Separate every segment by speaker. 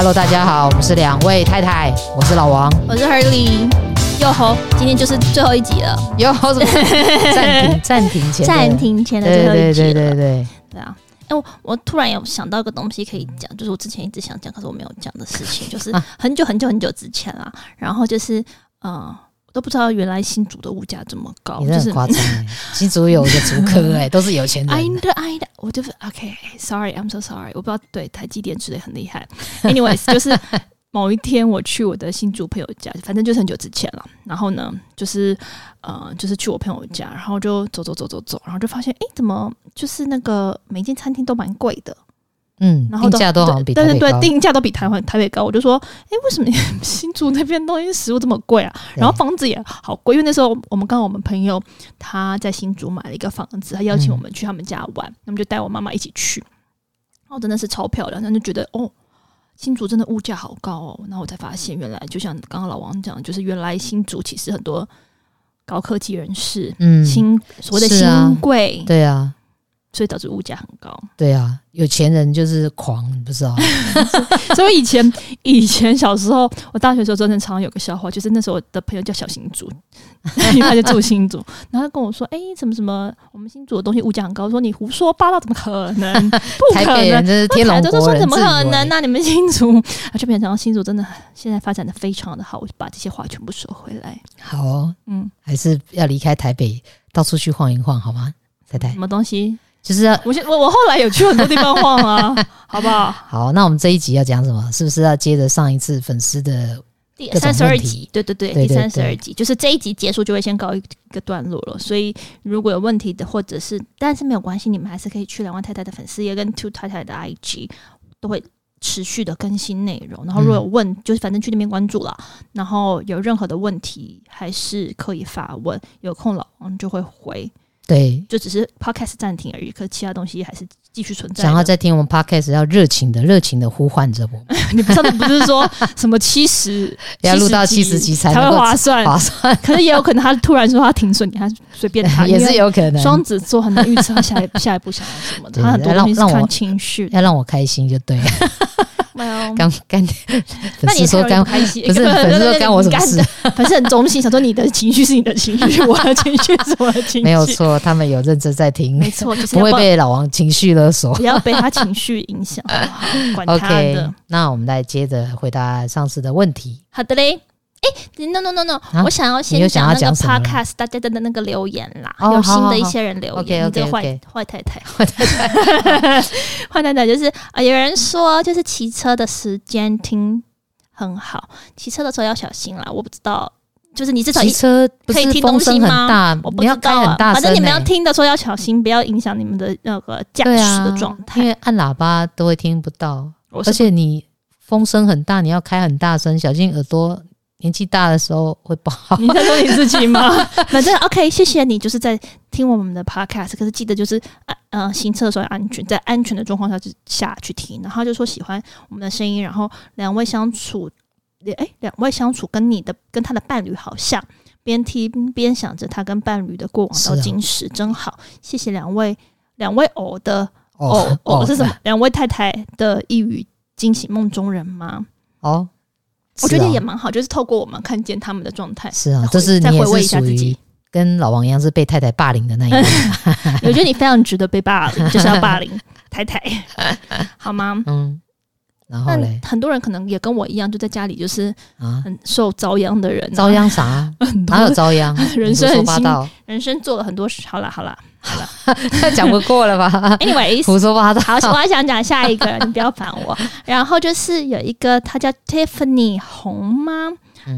Speaker 1: Hello，大家好，我们是两位太太，我是老王，
Speaker 2: 我是 Hurley。哟吼，今天就是最后一集了。
Speaker 1: 哟吼，暂停，暂停前，
Speaker 2: 暂停前的最后一集了。
Speaker 1: 对对对对对，
Speaker 2: 对啊！哎，我我突然有想到一个东西可以讲，就是我之前一直想讲，可是我没有讲的事情，就是很久很久很久之前啦。然后就是，嗯。都不知道原来新竹的物价这么高，
Speaker 1: 你很夸张、欸。新竹有一个竹科，哎，都是有钱人。
Speaker 2: I know, I know, 我就是 OK，Sorry，I'm so sorry。我不知道，对台积电之类很厉害。Anyways，就是 某一天我去我的新竹朋友家，反正就是很久之前了。然后呢，就是呃，就是去我朋友家，然后就走走走走走，然后就发现，哎，怎么就是那个每间餐厅都蛮贵的。
Speaker 1: 嗯，然后定价都好像比
Speaker 2: 但是。对定价都比台湾台北高。我就说，哎，为什么 新竹那边东西食物这么贵啊？然后房子也好贵，因为那时候我们刚好我们朋友他在新竹买了一个房子，他邀请我们去他们家玩，那、嗯、么就带我妈妈一起去。然后真的是超漂亮，然后就觉得哦，新竹真的物价好高哦。然后我才发现，原来就像刚刚老王讲，就是原来新竹其实很多高科技人士，嗯，新所谓的新贵、啊，
Speaker 1: 对啊。
Speaker 2: 所以导致物价很高。
Speaker 1: 对啊，有钱人就是狂，你不知道。
Speaker 2: 所以以前以前小时候，我大学的时候真的常常有个笑话，就是那时候我的朋友叫小新竹，因 为他就住新竹，然后他跟我说：“哎、欸，什么什么，我们新竹的东西物价很高。”我说：“你胡说八道，怎么可能？不可能！”台北人
Speaker 1: 是天龙国人，
Speaker 2: 说：“怎么可能呢、啊？你们新竹啊，就变成新竹真的现在发展的非常的好。”我就把这些话全部收回来。
Speaker 1: 好、哦，嗯，还是要离开台北，到处去晃一晃，好吗？太太，
Speaker 2: 什么东西？
Speaker 1: 就是要
Speaker 2: 我我我后来有去很多地方晃啊，好不好？
Speaker 1: 好，那我们这一集要讲什么？是不是要接着上一次粉丝的
Speaker 2: 第三十二集？对对对，对对对第三十二集就是这一集结束就会先告一个段落了。所以如果有问题的，或者是但是没有关系，你们还是可以去两万太太的粉丝页跟 Two 太太的 IG 都会持续的更新内容。然后如果有问，嗯、就是反正去那边关注了。然后有任何的问题还是可以发问，有空老王就会回。
Speaker 1: 对，
Speaker 2: 就只是 podcast 暂停而已，可其他东西还是继续存在。
Speaker 1: 想要再听我们 podcast，要热情的、热情的呼唤着我。
Speaker 2: 你不上次不是说什么七十
Speaker 1: 要录到七十集才
Speaker 2: 才会划算？划算。可是也有可能他突然说他停损，你还随便他
Speaker 1: 也是有可能。
Speaker 2: 双子座很难预测下一下一步想要什么的，他很多东西是看情绪，
Speaker 1: 要让我开心就对了。刚干，
Speaker 2: 那你说干开心？
Speaker 1: 不是，粉丝说干我什么事？
Speaker 2: 粉丝很中心，想说你的情绪是你的情绪，我的情绪是我的情绪。
Speaker 1: 没有错，他们有认真在听，
Speaker 2: 没错，就是
Speaker 1: 不会被老王情绪勒索，
Speaker 2: 不要被他情绪影响。管他的。
Speaker 1: OK，那我们来接着回答上次的问题。
Speaker 2: 好的嘞。哎、欸、，no no no no，、啊、我想要先讲那个 podcast 大家的那个留言啦，哦、有新的一些人留言，你这个坏坏太太，坏太太，坏太太就是啊、呃，有人说就是骑车的时间听很好，骑车的时候要小心啦。我不知道，就是你至少骑车可以听东西吗？我不知道啊，反正你们要听的时候要小心，不要影响你们的那个驾驶的状态、啊，
Speaker 1: 因为按喇叭都会听不到，而且你风声很大，你要开很大声，小心耳朵。年纪大的时候会不好。
Speaker 2: 你在说你自己吗？反正 OK，谢谢你，就是在听我们的 Podcast。可是记得就是，呃，行车的时候要安全，在安全的状况下就下去听。然后就说喜欢我们的声音，然后两位相处，哎，两位相处跟你的跟他的伴侣好像，边听边想着他跟伴侣的过往到今时，真好。谢谢两位，两位偶的偶偶是什么？两位太太的一语惊醒梦中人吗？
Speaker 1: 哦。
Speaker 2: 我觉得也蛮好，就是透过我们看见他们的状态。
Speaker 1: 是啊，就是再回味一下自己跟老王一样是被太太霸凌的那一个。
Speaker 2: 我觉得你非常值得被霸凌，就是要霸凌太太，好吗？
Speaker 1: 嗯。然后嘞，
Speaker 2: 很多人可能也跟我一样，就在家里就是啊，很受遭殃的人。
Speaker 1: 遭殃啥？哪有遭殃？
Speaker 2: 人生很辛，人生做了很多事。好了好了好了，
Speaker 1: 讲不过了吧
Speaker 2: ？Anyway，
Speaker 1: 胡说八道。
Speaker 2: 好，我还想讲下一个，你不要烦我。然后就是有一个，他叫 Tiffany 红吗？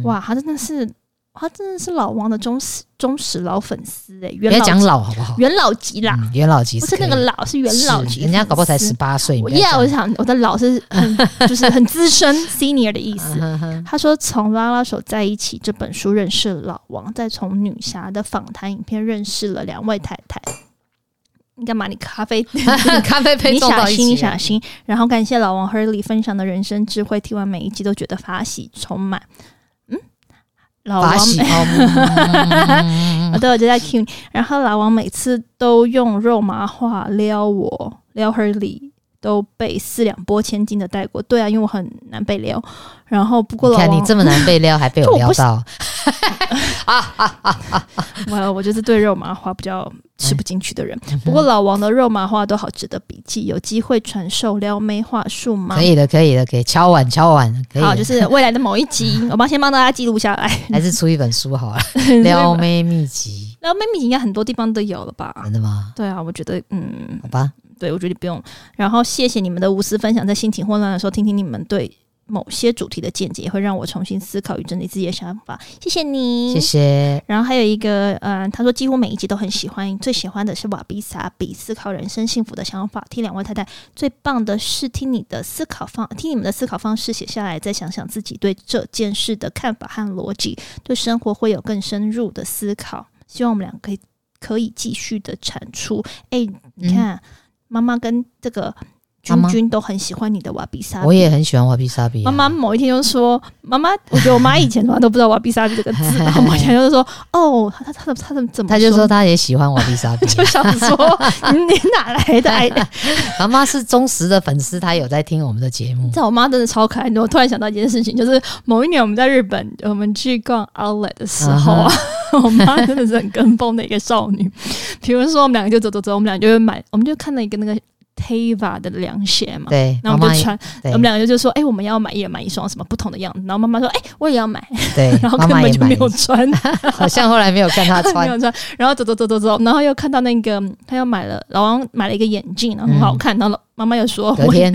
Speaker 2: 哇，他真的是。他真的是老王的忠实忠实老粉丝哎、欸，元老
Speaker 1: 讲老好不好？
Speaker 2: 元老级啦，
Speaker 1: 元老级
Speaker 2: 不是那个老，是元老级。
Speaker 1: 人家搞不好才十八岁。
Speaker 2: 耶，我想我的老是很就是很资深 senior 的意思。他说从拉拉手在一起这本书认识了老王，再从女侠的访谈影片认识了两位太太。你干嘛？你咖啡
Speaker 1: 咖啡杯，你小
Speaker 2: 心你小心。然后感谢老王 Hurley 分享的人生智慧，听完每一集都觉得法喜充满。老王，我都有在你。然后老王每次都用肉麻话撩我，撩 Hurley，都被四两拨千斤的带过。对啊，因为我很难被撩。然后不过老王，
Speaker 1: 你看你这么难被撩，还被我撩到。
Speaker 2: 啊啊啊啊！我我就是对肉麻话比较吃不进去的人。不过老王的肉麻话都好值得笔记，有机会传授撩妹话术吗？
Speaker 1: 可以的，可以的，可以敲碗敲碗。可以
Speaker 2: 好，就是 未来的某一集，我帮先帮大家记录下来。
Speaker 1: 还是出一本书好了，撩妹秘籍。
Speaker 2: 撩妹秘籍应该很多地方都有了吧？
Speaker 1: 真的吗？
Speaker 2: 对啊，我觉得嗯，
Speaker 1: 好吧。
Speaker 2: 对，我觉得不用。然后谢谢你们的无私分享，在心情混乱的时候，听听你们对。某些主题的见解，也会让我重新思考与整理自己的想法。谢谢你，
Speaker 1: 谢谢。
Speaker 2: 然后还有一个，嗯、呃，他说几乎每一集都很喜欢，最喜欢的是瓦比萨比思考人生幸福的想法。听两位太太最棒的是听你的思考方，听你们的思考方式写下来，再想想自己对这件事的看法和逻辑，对生活会有更深入的思考。希望我们两个可以可以继续的产出。哎，你看，妈、嗯、妈跟这个。君君都很喜欢你的瓦比萨比，
Speaker 1: 我也很喜欢瓦比萨比。
Speaker 2: 妈妈某一天就说：“妈妈，我觉得我妈以前从来都不知道瓦比萨比这个字，然后某一天就说：‘哦，他他他他怎么怎么？’他
Speaker 1: 就说他也喜欢瓦比萨比，
Speaker 2: 就想说你哪来的爱？
Speaker 1: 妈妈是忠实的粉丝，她有在听我们的节目。
Speaker 2: 在我妈真的超可爱。我突然想到一件事情，就是某一年我们在日本，我们去逛 Outlet 的时候啊，我妈真的是很跟风的一个少女。比如说，我们两个就走走走，我们俩就会买，我们就看到一个那个。Teva 的凉鞋嘛，
Speaker 1: 对，
Speaker 2: 然后我们就穿，我们两个就说，哎、欸，我们要买，一人买一双什么不同的样子。然后妈妈说，哎、欸，我也要买，
Speaker 1: 对，
Speaker 2: 然后根本就没有穿，
Speaker 1: 好像后来没有看他穿，没有穿。
Speaker 2: 然后走走走走走，然后又看到那个他又买了，老王买了一个眼镜，然后很好看。嗯、然后妈妈又说，
Speaker 1: 隔天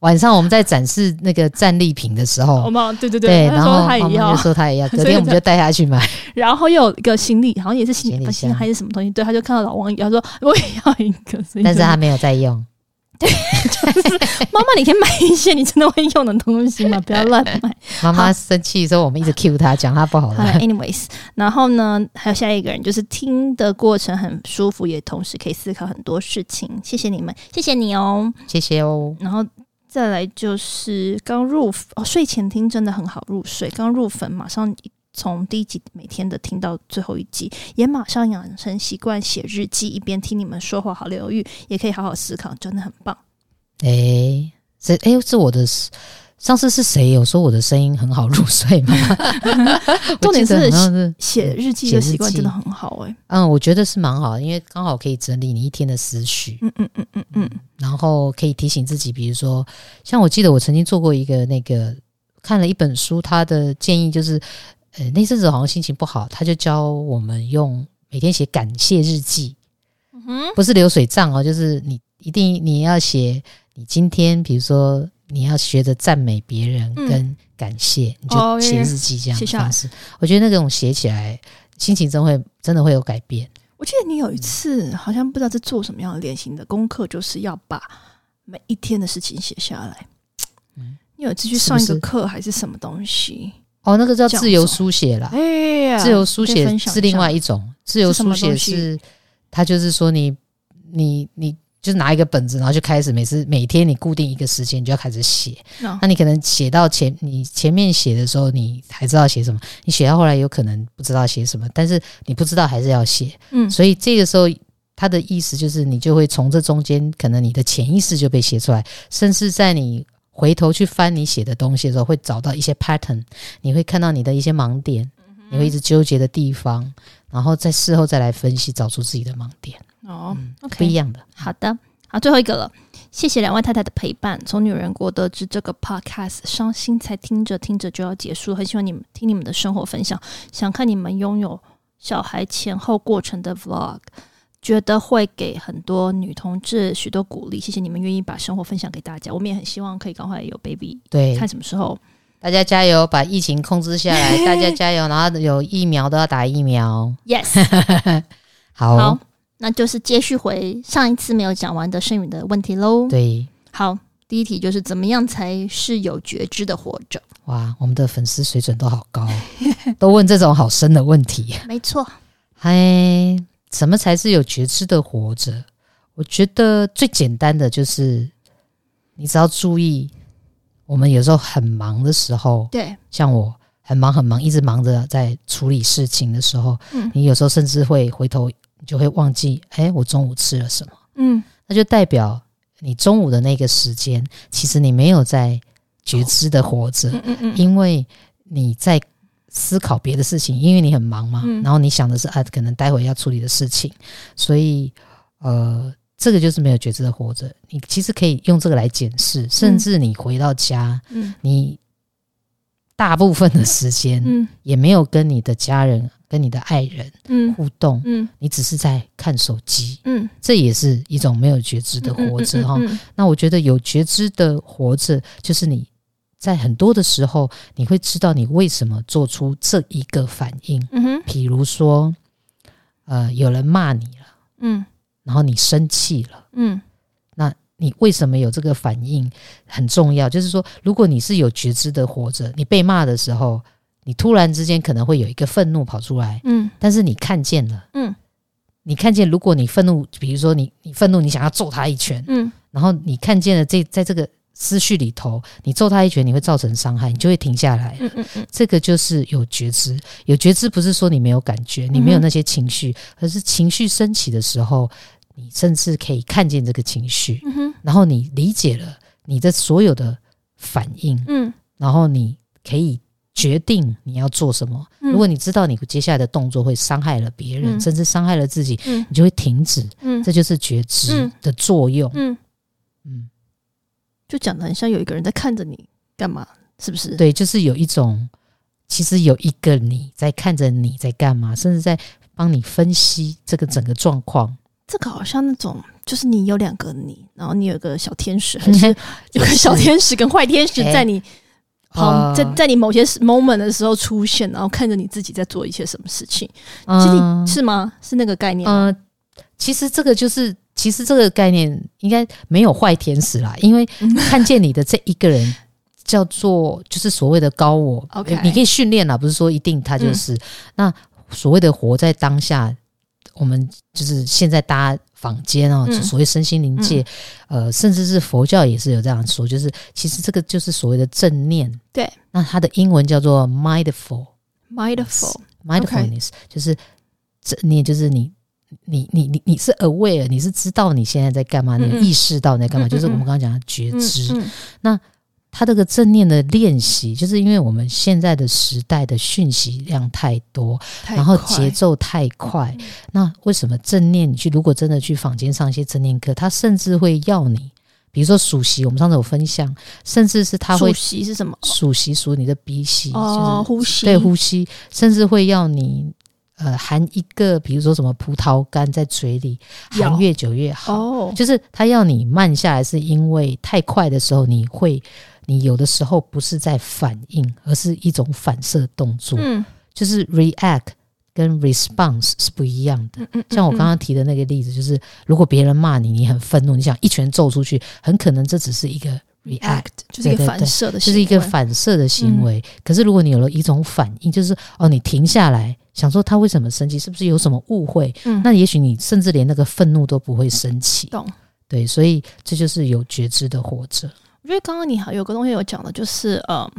Speaker 1: 晚上我们在展示那个战利品的时候，
Speaker 2: 妈妈对对对，
Speaker 1: 对，然后妈妈就说他也要，隔天我们就带他去买。
Speaker 2: 然后又有一个行李，好像也是行李箱还是什么东西，对，他就看到老王，他说我也要一个，
Speaker 1: 但是他没有在用。
Speaker 2: 对，就是妈妈，你可以买一些你真的会用的东西吗？不要乱买。
Speaker 1: 妈妈生气的时候我们一直 cue 她，讲她不好了。
Speaker 2: Anyways，然后呢，还有下一个人，就是听的过程很舒服，也同时可以思考很多事情。谢谢你们，谢谢你哦，
Speaker 1: 谢谢哦。
Speaker 2: 然后再来就是刚入哦，睡前听真的很好入睡。刚入粉，马上。从第一集每天的听到最后一集，也马上养成习惯写日记，一边听你们说话，好疗愈，也可以好好思考，真的很棒。
Speaker 1: 哎，这哎，是我的上次是谁有说我的声音很好入睡吗？
Speaker 2: 重点是写日记的习惯真的很好哎、欸。
Speaker 1: 嗯，我觉得是蛮好的，因为刚好可以整理你一天的思绪。嗯嗯嗯嗯嗯，然后可以提醒自己，比如说，像我记得我曾经做过一个那个看了一本书，他的建议就是。呃，那阵子好像心情不好，他就教我们用每天写感谢日记，嗯，不是流水账哦，就是你一定你要写，你今天比如说你要学着赞美别人跟感谢，嗯、你就写日记这样的方式。哦、我觉得那种写起来心情真会真的会有改变。
Speaker 2: 我记得你有一次好像不知道在做什么样的练习的功课，就是要把每一天的事情写下来。嗯，你有一次去上一个课还是什么东西？
Speaker 1: 哦，那个叫自由书写啦。自由书写是另外一种。自由书写是，它就是说你，你，你就是拿一个本子，然后就开始每次每天你固定一个时间，你就要开始写。那你可能写到前，你前面写的时候，你还知道写什么；你写到后来，有可能不知道写什么。但是你不知道还是要写。嗯，所以这个时候，它的意思就是，你就会从这中间，可能你的潜意识就被写出来，甚至在你。回头去翻你写的东西的时候，会找到一些 pattern，你会看到你的一些盲点，你会一直纠结的地方，然后在事后再来分析，找出自己的盲点。哦、嗯、OK，不一样的。
Speaker 2: 好的，好，最后一个了。谢谢两位太太的陪伴。从女人国得知这个 podcast，伤心才听着听着就要结束，很喜欢你们听你们的生活分享，想看你们拥有小孩前后过程的 vlog。觉得会给很多女同志许多鼓励，谢谢你们愿意把生活分享给大家。我们也很希望可以赶快有 baby，
Speaker 1: 对，
Speaker 2: 看什么时候。
Speaker 1: 大家加油，把疫情控制下来。大家加油，然后有疫苗都要打疫苗。
Speaker 2: Yes，
Speaker 1: 好，
Speaker 2: 好，那就是接续回上一次没有讲完的剩余的问题喽。
Speaker 1: 对，
Speaker 2: 好，第一题就是怎么样才是有觉知的活着？
Speaker 1: 哇，我们的粉丝水准都好高，都问这种好深的问题。
Speaker 2: 没错，
Speaker 1: 嗨。什么才是有觉知的活着？我觉得最简单的就是，你只要注意，我们有时候很忙的时候，
Speaker 2: 对，
Speaker 1: 像我很忙很忙，一直忙着在处理事情的时候，嗯，你有时候甚至会回头，你就会忘记，哎，我中午吃了什么？嗯，那就代表，你中午的那个时间，其实你没有在觉知的活着，哦嗯嗯嗯、因为你在思考别的事情，因为你很忙嘛，嗯、然后你想的是啊，可能待会要处理的事情，所以呃，这个就是没有觉知的活着。你其实可以用这个来检视，甚至你回到家，嗯、你大部分的时间嗯。也没有跟你的家人。跟你的爱人互动，嗯，嗯，你只是在看手机，嗯，这也是一种没有觉知的活着哈。那我觉得有觉知的活着，就是你在很多的时候，你会知道你为什么做出这一个反应，嗯哼，比如说，呃，有人骂你了，嗯，然后你生气了，嗯，那你为什么有这个反应很重要，就是说，如果你是有觉知的活着，你被骂的时候。你突然之间可能会有一个愤怒跑出来，嗯，但是你看见了，嗯，你看见，如果你愤怒，比如说你你愤怒，你想要揍他一拳，嗯，然后你看见了这在这个思绪里头，你揍他一拳，你会造成伤害，你就会停下来，嗯嗯嗯，这个就是有觉知，有觉知不是说你没有感觉，你没有那些情绪，而是情绪升起的时候，你甚至可以看见这个情绪，嗯，然后你理解了你的所有的反应，嗯，然后你可以。决定你要做什么。如果你知道你接下来的动作会伤害了别人，嗯、甚至伤害了自己，嗯、你就会停止。嗯、这就是觉知的作用。嗯，
Speaker 2: 嗯，就讲的很像有一个人在看着你干嘛，是不是？
Speaker 1: 对，就是有一种，其实有一个你在看着你在干嘛，甚至在帮你分析这个整个状况。
Speaker 2: 这个好像那种，就是你有两个你，然后你有个小天使，还 是有个小天使跟坏天使在你。好，在在你某些 moment 的时候出现，然后看着你自己在做一些什么事情，其实是吗？是那个概念吗？
Speaker 1: 呃，其实这个就是，其实这个概念应该没有坏天使啦，因为看见你的这一个人 叫做就是所谓的高我。OK，你可以训练啦，不是说一定他就是。那所谓的活在当下，我们就是现在大家。坊间哦，所谓身心灵界，嗯、呃，甚至是佛教也是有这样说，就是其实这个就是所谓的正念。
Speaker 2: 对，
Speaker 1: 那它的英文叫做
Speaker 2: mindful，mindful，mindfulness，
Speaker 1: 就是正念，就是你，你，你，你，你是 aware，你是知道你现在在干嘛，你意识到你在干嘛，嗯、就是我们刚刚讲的觉知。那他这个正念的练习，就是因为我们现在的时代的讯息量太多，太，然后节奏太快。嗯、那为什么正念？你去如果真的去坊间上一些正念课，他甚至会要你，比如说数息，我们上次有分享，甚至是他会
Speaker 2: 数息是什么？
Speaker 1: 数息数你的鼻息，
Speaker 2: 哦，呼吸，
Speaker 1: 对，呼吸，甚至会要你。呃，含一个，比如说什么葡萄干在嘴里，含越久越好。哦，就是他要你慢下来，是因为太快的时候，你会，你有的时候不是在反应，而是一种反射动作。嗯，就是 react 跟 response 是不一样的。嗯嗯，像我刚刚提的那个例子，就是如果别人骂你，你很愤怒，你想一拳揍出去，很可能这只是一个。React
Speaker 2: 就是一个反射的，
Speaker 1: 就是一个反射的行为。嗯、可是如果你有了一种反应，就是哦，你停下来想说他为什么生气，是不是有什么误会？嗯，那也许你甚至连那个愤怒都不会生气。懂？对，所以这就是有觉知的活着。
Speaker 2: 我觉得刚刚你还有个东西有讲的，就是呃。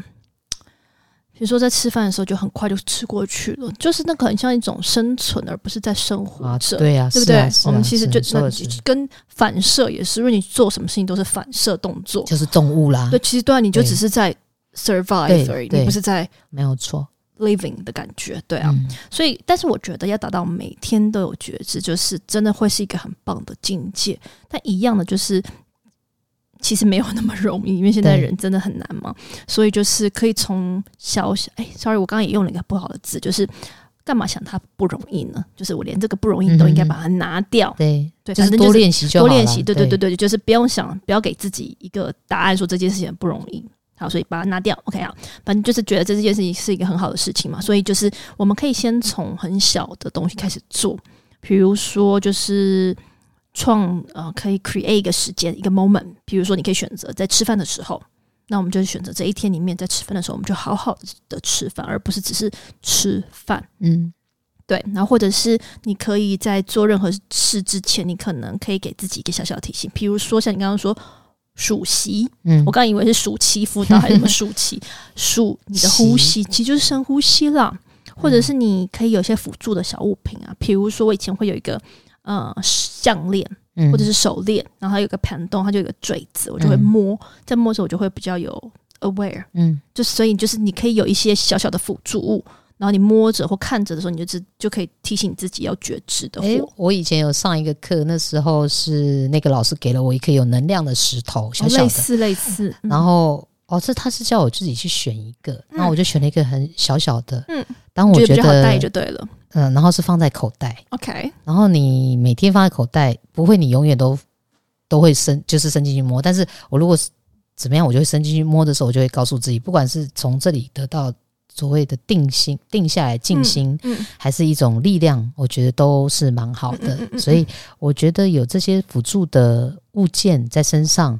Speaker 2: 比如说，在吃饭的时候就很快就吃过去了，就是那个很像一种生存，而不是在生活着，对呀，对不对？我们其实就那跟反射也是，因为你做什么事情都是反射动作，
Speaker 1: 就是动物啦。
Speaker 2: 对，其实对啊，你就只是在 survive 而已，你不是在
Speaker 1: 没有错
Speaker 2: living 的感觉，对啊。所以，但是我觉得要达到每天都有觉知，就是真的会是一个很棒的境界。但一样的就是。其实没有那么容易，因为现在人真的很难嘛，所以就是可以从小小哎，sorry，我刚刚也用了一个不好的字，就是干嘛想它不容易呢？就是我连这个不容易都应该把它拿掉。
Speaker 1: 对
Speaker 2: 对，
Speaker 1: 就是多练习就。多练习，
Speaker 2: 对对对对，就是不用想，不要给自己一个答案说这件事情不容易。好，所以把它拿掉。OK 啊，反正就是觉得这件事情是一个很好的事情嘛，所以就是我们可以先从很小的东西开始做，比如说就是。创呃，可以 create 一个时间，一个 moment。比如说，你可以选择在吃饭的时候，那我们就选择这一天里面，在吃饭的时候，我们就好好的吃饭，而不是只是吃饭。嗯，对。然后，或者是你可以在做任何事之前，你可能可以给自己一个小小的提醒，比如说像你刚刚说数息，嗯，我刚以为是数祈福到还是什么数息，数你的呼吸，其实就是深呼吸啦。或者是你可以有些辅助的小物品啊，比如说我以前会有一个。呃，项链，或者是手链，然后它有个盘洞，它就有个坠子，我就会摸，在摸的时候我就会比较有 aware，嗯，就所以就是你可以有一些小小的辅助物，然后你摸着或看着的时候，你就知就可以提醒你自己要觉知的。
Speaker 1: 诶，我以前有上一个课，那时候是那个老师给了我一颗有能量的石头，小小的，
Speaker 2: 类似类似，
Speaker 1: 然后。哦，这他是叫我自己去选一个，那、嗯、我就选了一个很小小的。嗯，当我觉得，好带就对了。嗯，然后是放在口袋。OK，然后你每天放在口袋，不会你永远都都会伸，就是伸进去摸。但是我如果是怎么样，我就会伸进去摸的时候，我就会告诉自己，不管是从这里得到所谓的定心、定下来静心，嗯，嗯，还是一种力量，我觉得都是蛮好的。所以我觉得有这些辅助的物件在身上。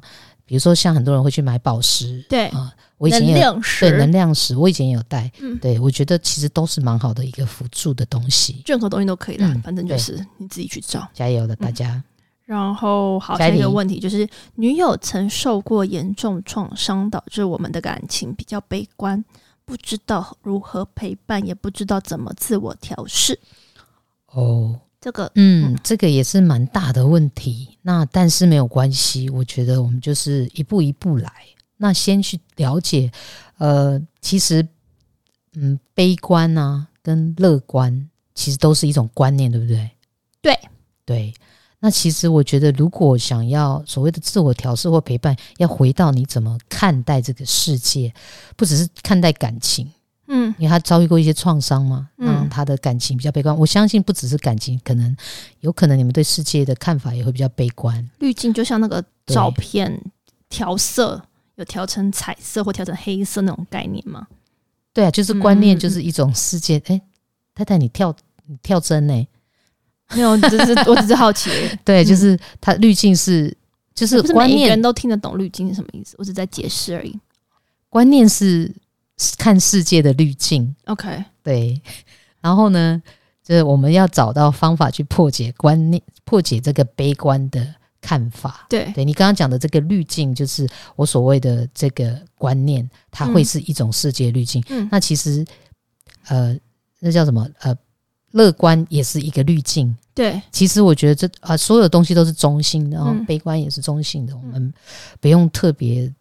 Speaker 1: 比如说，像很多人会去买宝石，
Speaker 2: 对啊、呃，
Speaker 1: 我以前也有
Speaker 2: 对
Speaker 1: 能量石，我以前也有带，嗯，对我觉得其实都是蛮好的一个辅助的东西，
Speaker 2: 任何东西都可以啦，嗯、反正就是你自己去找，
Speaker 1: 加油的大家。嗯、
Speaker 2: 然后，好，下一个问题就是，女友曾受过严重创伤，导致我们的感情比较悲观，不知道如何陪伴，也不知道怎么自我调试。
Speaker 1: 哦。
Speaker 2: 这个，
Speaker 1: 嗯，这个也是蛮大的问题。那但是没有关系，我觉得我们就是一步一步来。那先去了解，呃，其实，嗯，悲观啊跟乐观其实都是一种观念，对不对？
Speaker 2: 对
Speaker 1: 对。那其实我觉得，如果想要所谓的自我调试或陪伴，要回到你怎么看待这个世界，不只是看待感情。嗯，因为他遭遇过一些创伤嘛，嗯，他的感情比较悲观。我相信不只是感情，可能有可能你们对世界的看法也会比较悲观。
Speaker 2: 滤镜就像那个照片调色，有调成彩色或调成黑色那种概念吗？
Speaker 1: 对啊，就是观念就是一种世界。哎、嗯欸，太太，你跳你跳针呢、欸？
Speaker 2: 没有，只是我只是好奇。
Speaker 1: 对，就是它滤镜是就是观念，
Speaker 2: 人都听得懂滤镜是什么意思，我只在解释而已。
Speaker 1: 观念是。看世界的滤镜
Speaker 2: ，OK，
Speaker 1: 对，然后呢，就是我们要找到方法去破解观念，破解这个悲观的看法。
Speaker 2: 对，
Speaker 1: 对你刚刚讲的这个滤镜，就是我所谓的这个观念，它会是一种世界滤镜。嗯，那其实，呃，那叫什么？呃，乐观也是一个滤镜。
Speaker 2: 对，
Speaker 1: 其实我觉得这啊、呃，所有东西都是中性的，然后悲观也是中性的，嗯、我们不用特别。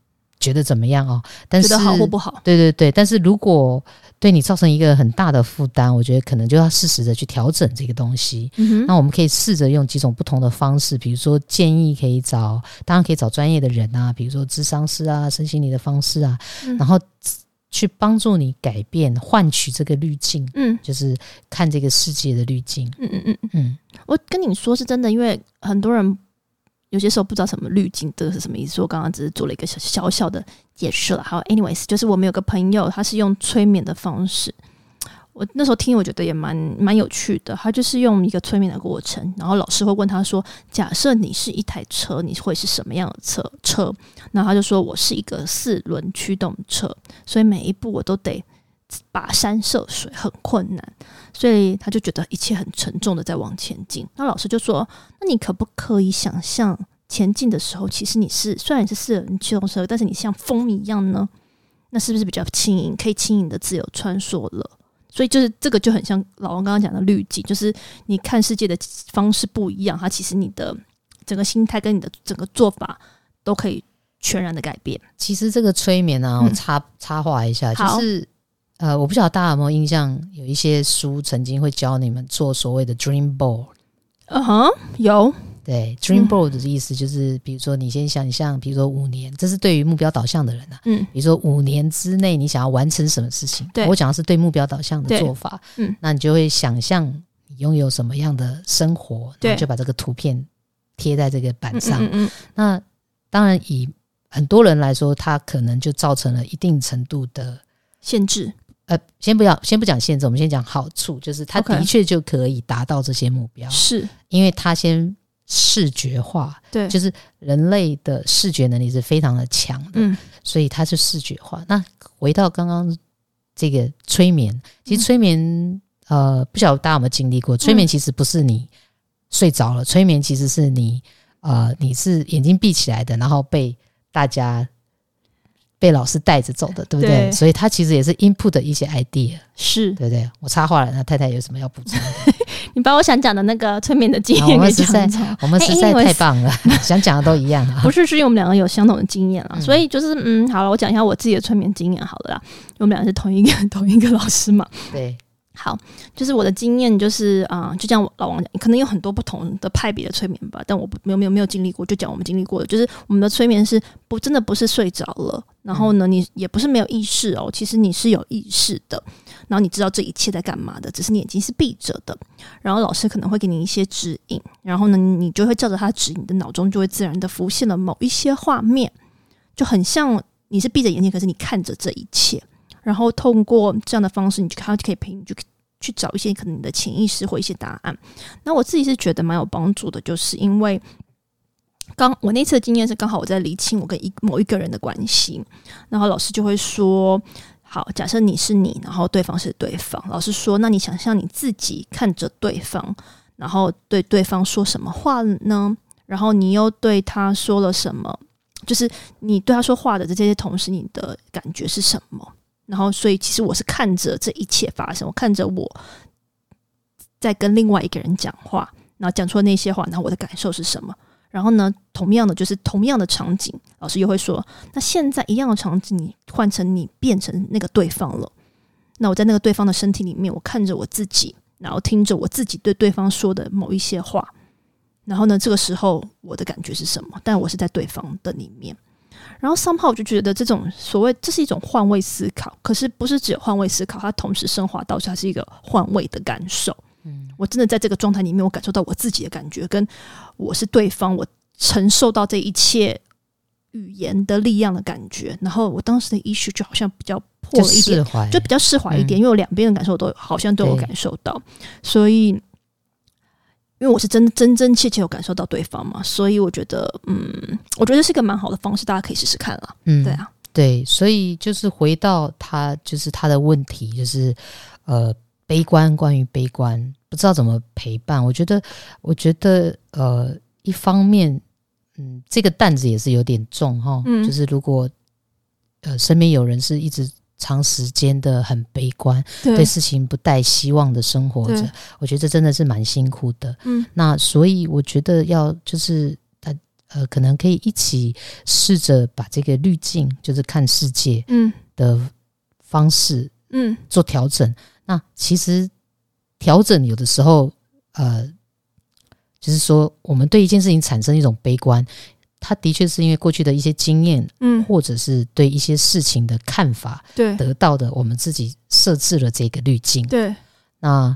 Speaker 1: 觉得怎么样哦？但是
Speaker 2: 觉得好或不好？
Speaker 1: 对对对，但是如果对你造成一个很大的负担，我觉得可能就要适时的去调整这个东西。嗯，那我们可以试着用几种不同的方式，比如说建议可以找，当然可以找专业的人啊，比如说咨商师啊、身心灵的方式啊，嗯、然后去帮助你改变、换取这个滤镜。嗯，就是看这个世界的滤镜。嗯嗯嗯嗯，
Speaker 2: 我跟你说是真的，因为很多人。有些时候不知道什么滤镜，这是什么意思？我刚刚只是做了一个小小小的解释了。好，anyways，就是我们有个朋友，他是用催眠的方式。我那时候听，我觉得也蛮蛮有趣的。他就是用一个催眠的过程，然后老师会问他说：“假设你是一台车，你会是什么样的车？”车，然后他就说：“我是一个四轮驱动车，所以每一步我都得。”跋山涉水很困难，所以他就觉得一切很沉重的在往前进。那老师就说：“那你可不可以想象前进的时候，其实你是虽然你是四人驱动车，但是你像风一样呢？那是不是比较轻盈，可以轻盈的自由穿梭了？所以就是这个就很像老王刚刚讲的滤镜，就是你看世界的方式不一样，它其实你的整个心态跟你的整个做法都可以全然的改变。
Speaker 1: 其实这个催眠呢、啊，我插插话一下，就是。呃，我不晓得大家有没有印象，有一些书曾经会教你们做所谓的 dream board。
Speaker 2: 嗯哼，有。
Speaker 1: 对，dream board 的意思就是，比如说你先想象，比如说五年，这是对于目标导向的人啊。嗯。比如说五年之内你想要完成什么事情？对。我讲的是对目标导向的做法。嗯。那你就会想象你拥有什么样的生活，然后就把这个图片贴在这个板上。嗯，嗯，嗯。那当然，以很多人来说，它可能就造成了一定程度的
Speaker 2: 限制。
Speaker 1: 呃，先不要，先不讲限制，我们先讲好处，就是它的确就可以达到这些目标，
Speaker 2: 是
Speaker 1: 因为它先视觉化，
Speaker 2: 对，
Speaker 1: 就是人类的视觉能力是非常的强的，
Speaker 2: 嗯，
Speaker 1: 所以它是视觉化。那回到刚刚这个催眠，其实催眠，嗯、呃，不晓得大家有没有经历过？催眠其实不是你睡着了，嗯、催眠其实是你，呃，你是眼睛闭起来的，然后被大家。被老师带着走的，对不对？对，所以他其实也是 input 的一些 idea，
Speaker 2: 是
Speaker 1: 对不对？我插话了，那太太有什么要补充的？
Speaker 2: 你把我想讲的那个催眠的经验给讲讲，我们实在，
Speaker 1: 我们实在太棒了，想讲的都一样啊。
Speaker 2: 不是，是因为我们两个有相同的经验啊，所以就是嗯，好了，我讲一下我自己的催眠经验好了啦。我们俩是同一个 同一个老师嘛，
Speaker 1: 对。
Speaker 2: 好，就是我的经验，就是啊、呃，就像老王讲，可能有很多不同的派别的催眠吧，但我不没有没有没有经历过，就讲我们经历过的，就是我们的催眠是不真的不是睡着了，然后呢，你也不是没有意识哦，其实你是有意识的，然后你知道这一切在干嘛的，只是你眼睛是闭着的，然后老师可能会给你一些指引，然后呢，你就会照着他指引，你的脑中就会自然的浮现了某一些画面，就很像你是闭着眼睛，可是你看着这一切。然后通过这样的方式，你就他就可以陪你去去找一些可能你的潜意识或一些答案。那我自己是觉得蛮有帮助的，就是因为刚我那次的经验是刚好我在理清我跟一某一个人的关系，然后老师就会说：好，假设你是你，然后对方是对方。老师说：那你想象你自己看着对方，然后对对方说什么话呢？然后你又对他说了什么？就是你对他说话的这些同时，你的感觉是什么？然后，所以其实我是看着这一切发生，我看着我在跟另外一个人讲话，然后讲出了那些话，然后我的感受是什么？然后呢，同样的就是同样的场景，老师又会说：那现在一样的场景，你换成你变成那个对方了。那我在那个对方的身体里面，我看着我自己，然后听着我自己对对方说的某一些话。然后呢，这个时候我的感觉是什么？但我是在对方的里面。然后 somehow 我就觉得这种所谓这是一种换位思考，可是不是只有换位思考，它同时升华到它是一个换位的感受。嗯，我真的在这个状态里面，我感受到我自己的感觉，跟我是对方，我承受到这一切语言的力量的感觉。然后我当时的 issue 就好像比较破了一点，就，就比较释怀一点，嗯，因为我两边的感受都好像都有感受到，所以。因为我是真真真切切有感受到对方嘛，所以我觉得，嗯，我觉得是一个蛮好的方式，大家可以试试看啦。嗯，对啊，
Speaker 1: 对，所以就是回到他，就是他的问题，就是呃，悲观，关于悲观，不知道怎么陪伴。我觉得，我觉得，呃，一方面，嗯，这个担子也是有点重哈，嗯，就是如果呃身边有人是一直。长时间的很悲观，对，对事情不带希望的生活着，我觉得这真的是蛮辛苦的。嗯，那所以我觉得要就是他呃，可能可以一起试着把这个滤镜，就是看世界嗯的方式嗯做调整。嗯、那其实调整有的时候呃，就是说我们对一件事情产生一种悲观。他的确是因为过去的一些经验，嗯，或者是对一些事情的看法，对，得到的，我们自己设置了这个滤镜，对。那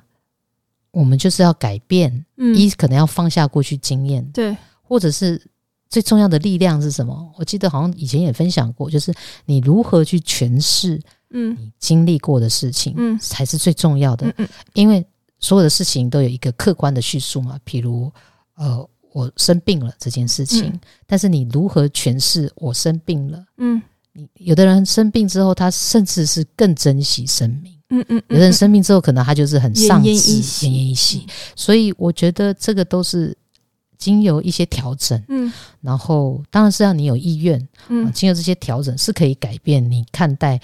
Speaker 1: 我们就是要改变，嗯，一可能要放下过去经验，对，或者是最重要的力量是什么？我记得好像以前也分享过，就是你如何去诠释，嗯，你经历过的事情，嗯，才是最重要的，嗯嗯，因为所有的事情都有一个客观的叙述嘛，譬如，呃。我生病了这件事情，嗯，但是你如何诠释我生病了？嗯，你有的人生病之后，他甚至是更珍惜生命。嗯嗯，嗯，有的人生病之后，可能他就是很丧志，奄奄一息。所以我觉得这个都是经由一些调整。嗯，然后当然是让你有意愿。嗯，经由这些调整是可以改变你看待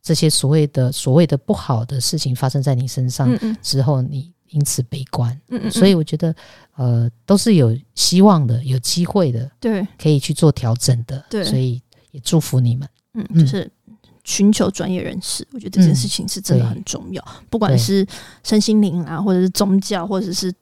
Speaker 1: 这些所谓的所谓的不好的事情发生在你身上之后，你。因此悲观，嗯，嗯，所以我觉得，呃，都是有希望的，有机会的，对，可以去做调整的，对，所以也祝福你们，
Speaker 2: 嗯，就是寻求专业人士，我觉得这件事情是真的很重要，嗯、不管是身心灵啊，或者是宗教，或者是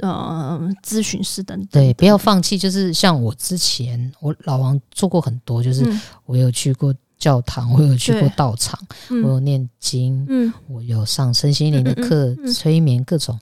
Speaker 2: 呃咨询师等等，
Speaker 1: 对，不要放弃。就是像我之前，我老王做过很多，就是我有去过。教堂，我有去过道场，嗯、我有念经，嗯，我有上身心灵的课，嗯嗯嗯、催眠各种，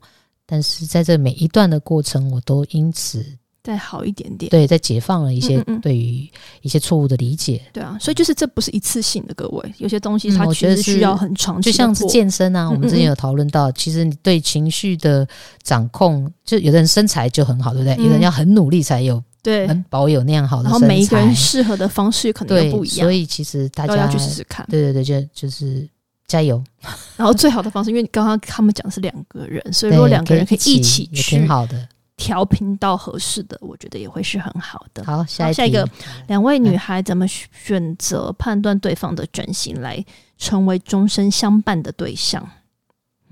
Speaker 1: 但是在这每一段的过程，我都因此
Speaker 2: 再好一点点，
Speaker 1: 对，在解放了一些对于一些错误的理解，
Speaker 2: 对啊，所以就是这不是一次性的，各位，有些东西它其实需要很长期，
Speaker 1: 就像是健身啊，我们之前有讨论到，其实你对情绪的掌控，就有的人身材就很好，对不对？有人要很努力才有。对，能保有那样好的身材，然后
Speaker 2: 每一个人适合的方式可能都不一样，
Speaker 1: 所以其实大家
Speaker 2: 要去试试看。
Speaker 1: 对对对，就就是加油。
Speaker 2: 然后最好的方式，因为刚刚他们讲的是两个人，所以如果两个人可以一起去，
Speaker 1: 也挺好的。
Speaker 2: 调频到合适的，我觉得也会是很好的。
Speaker 1: 好，下一
Speaker 2: 下一个，两位女孩怎么选择判断对方的真心来成为终身相伴的对象？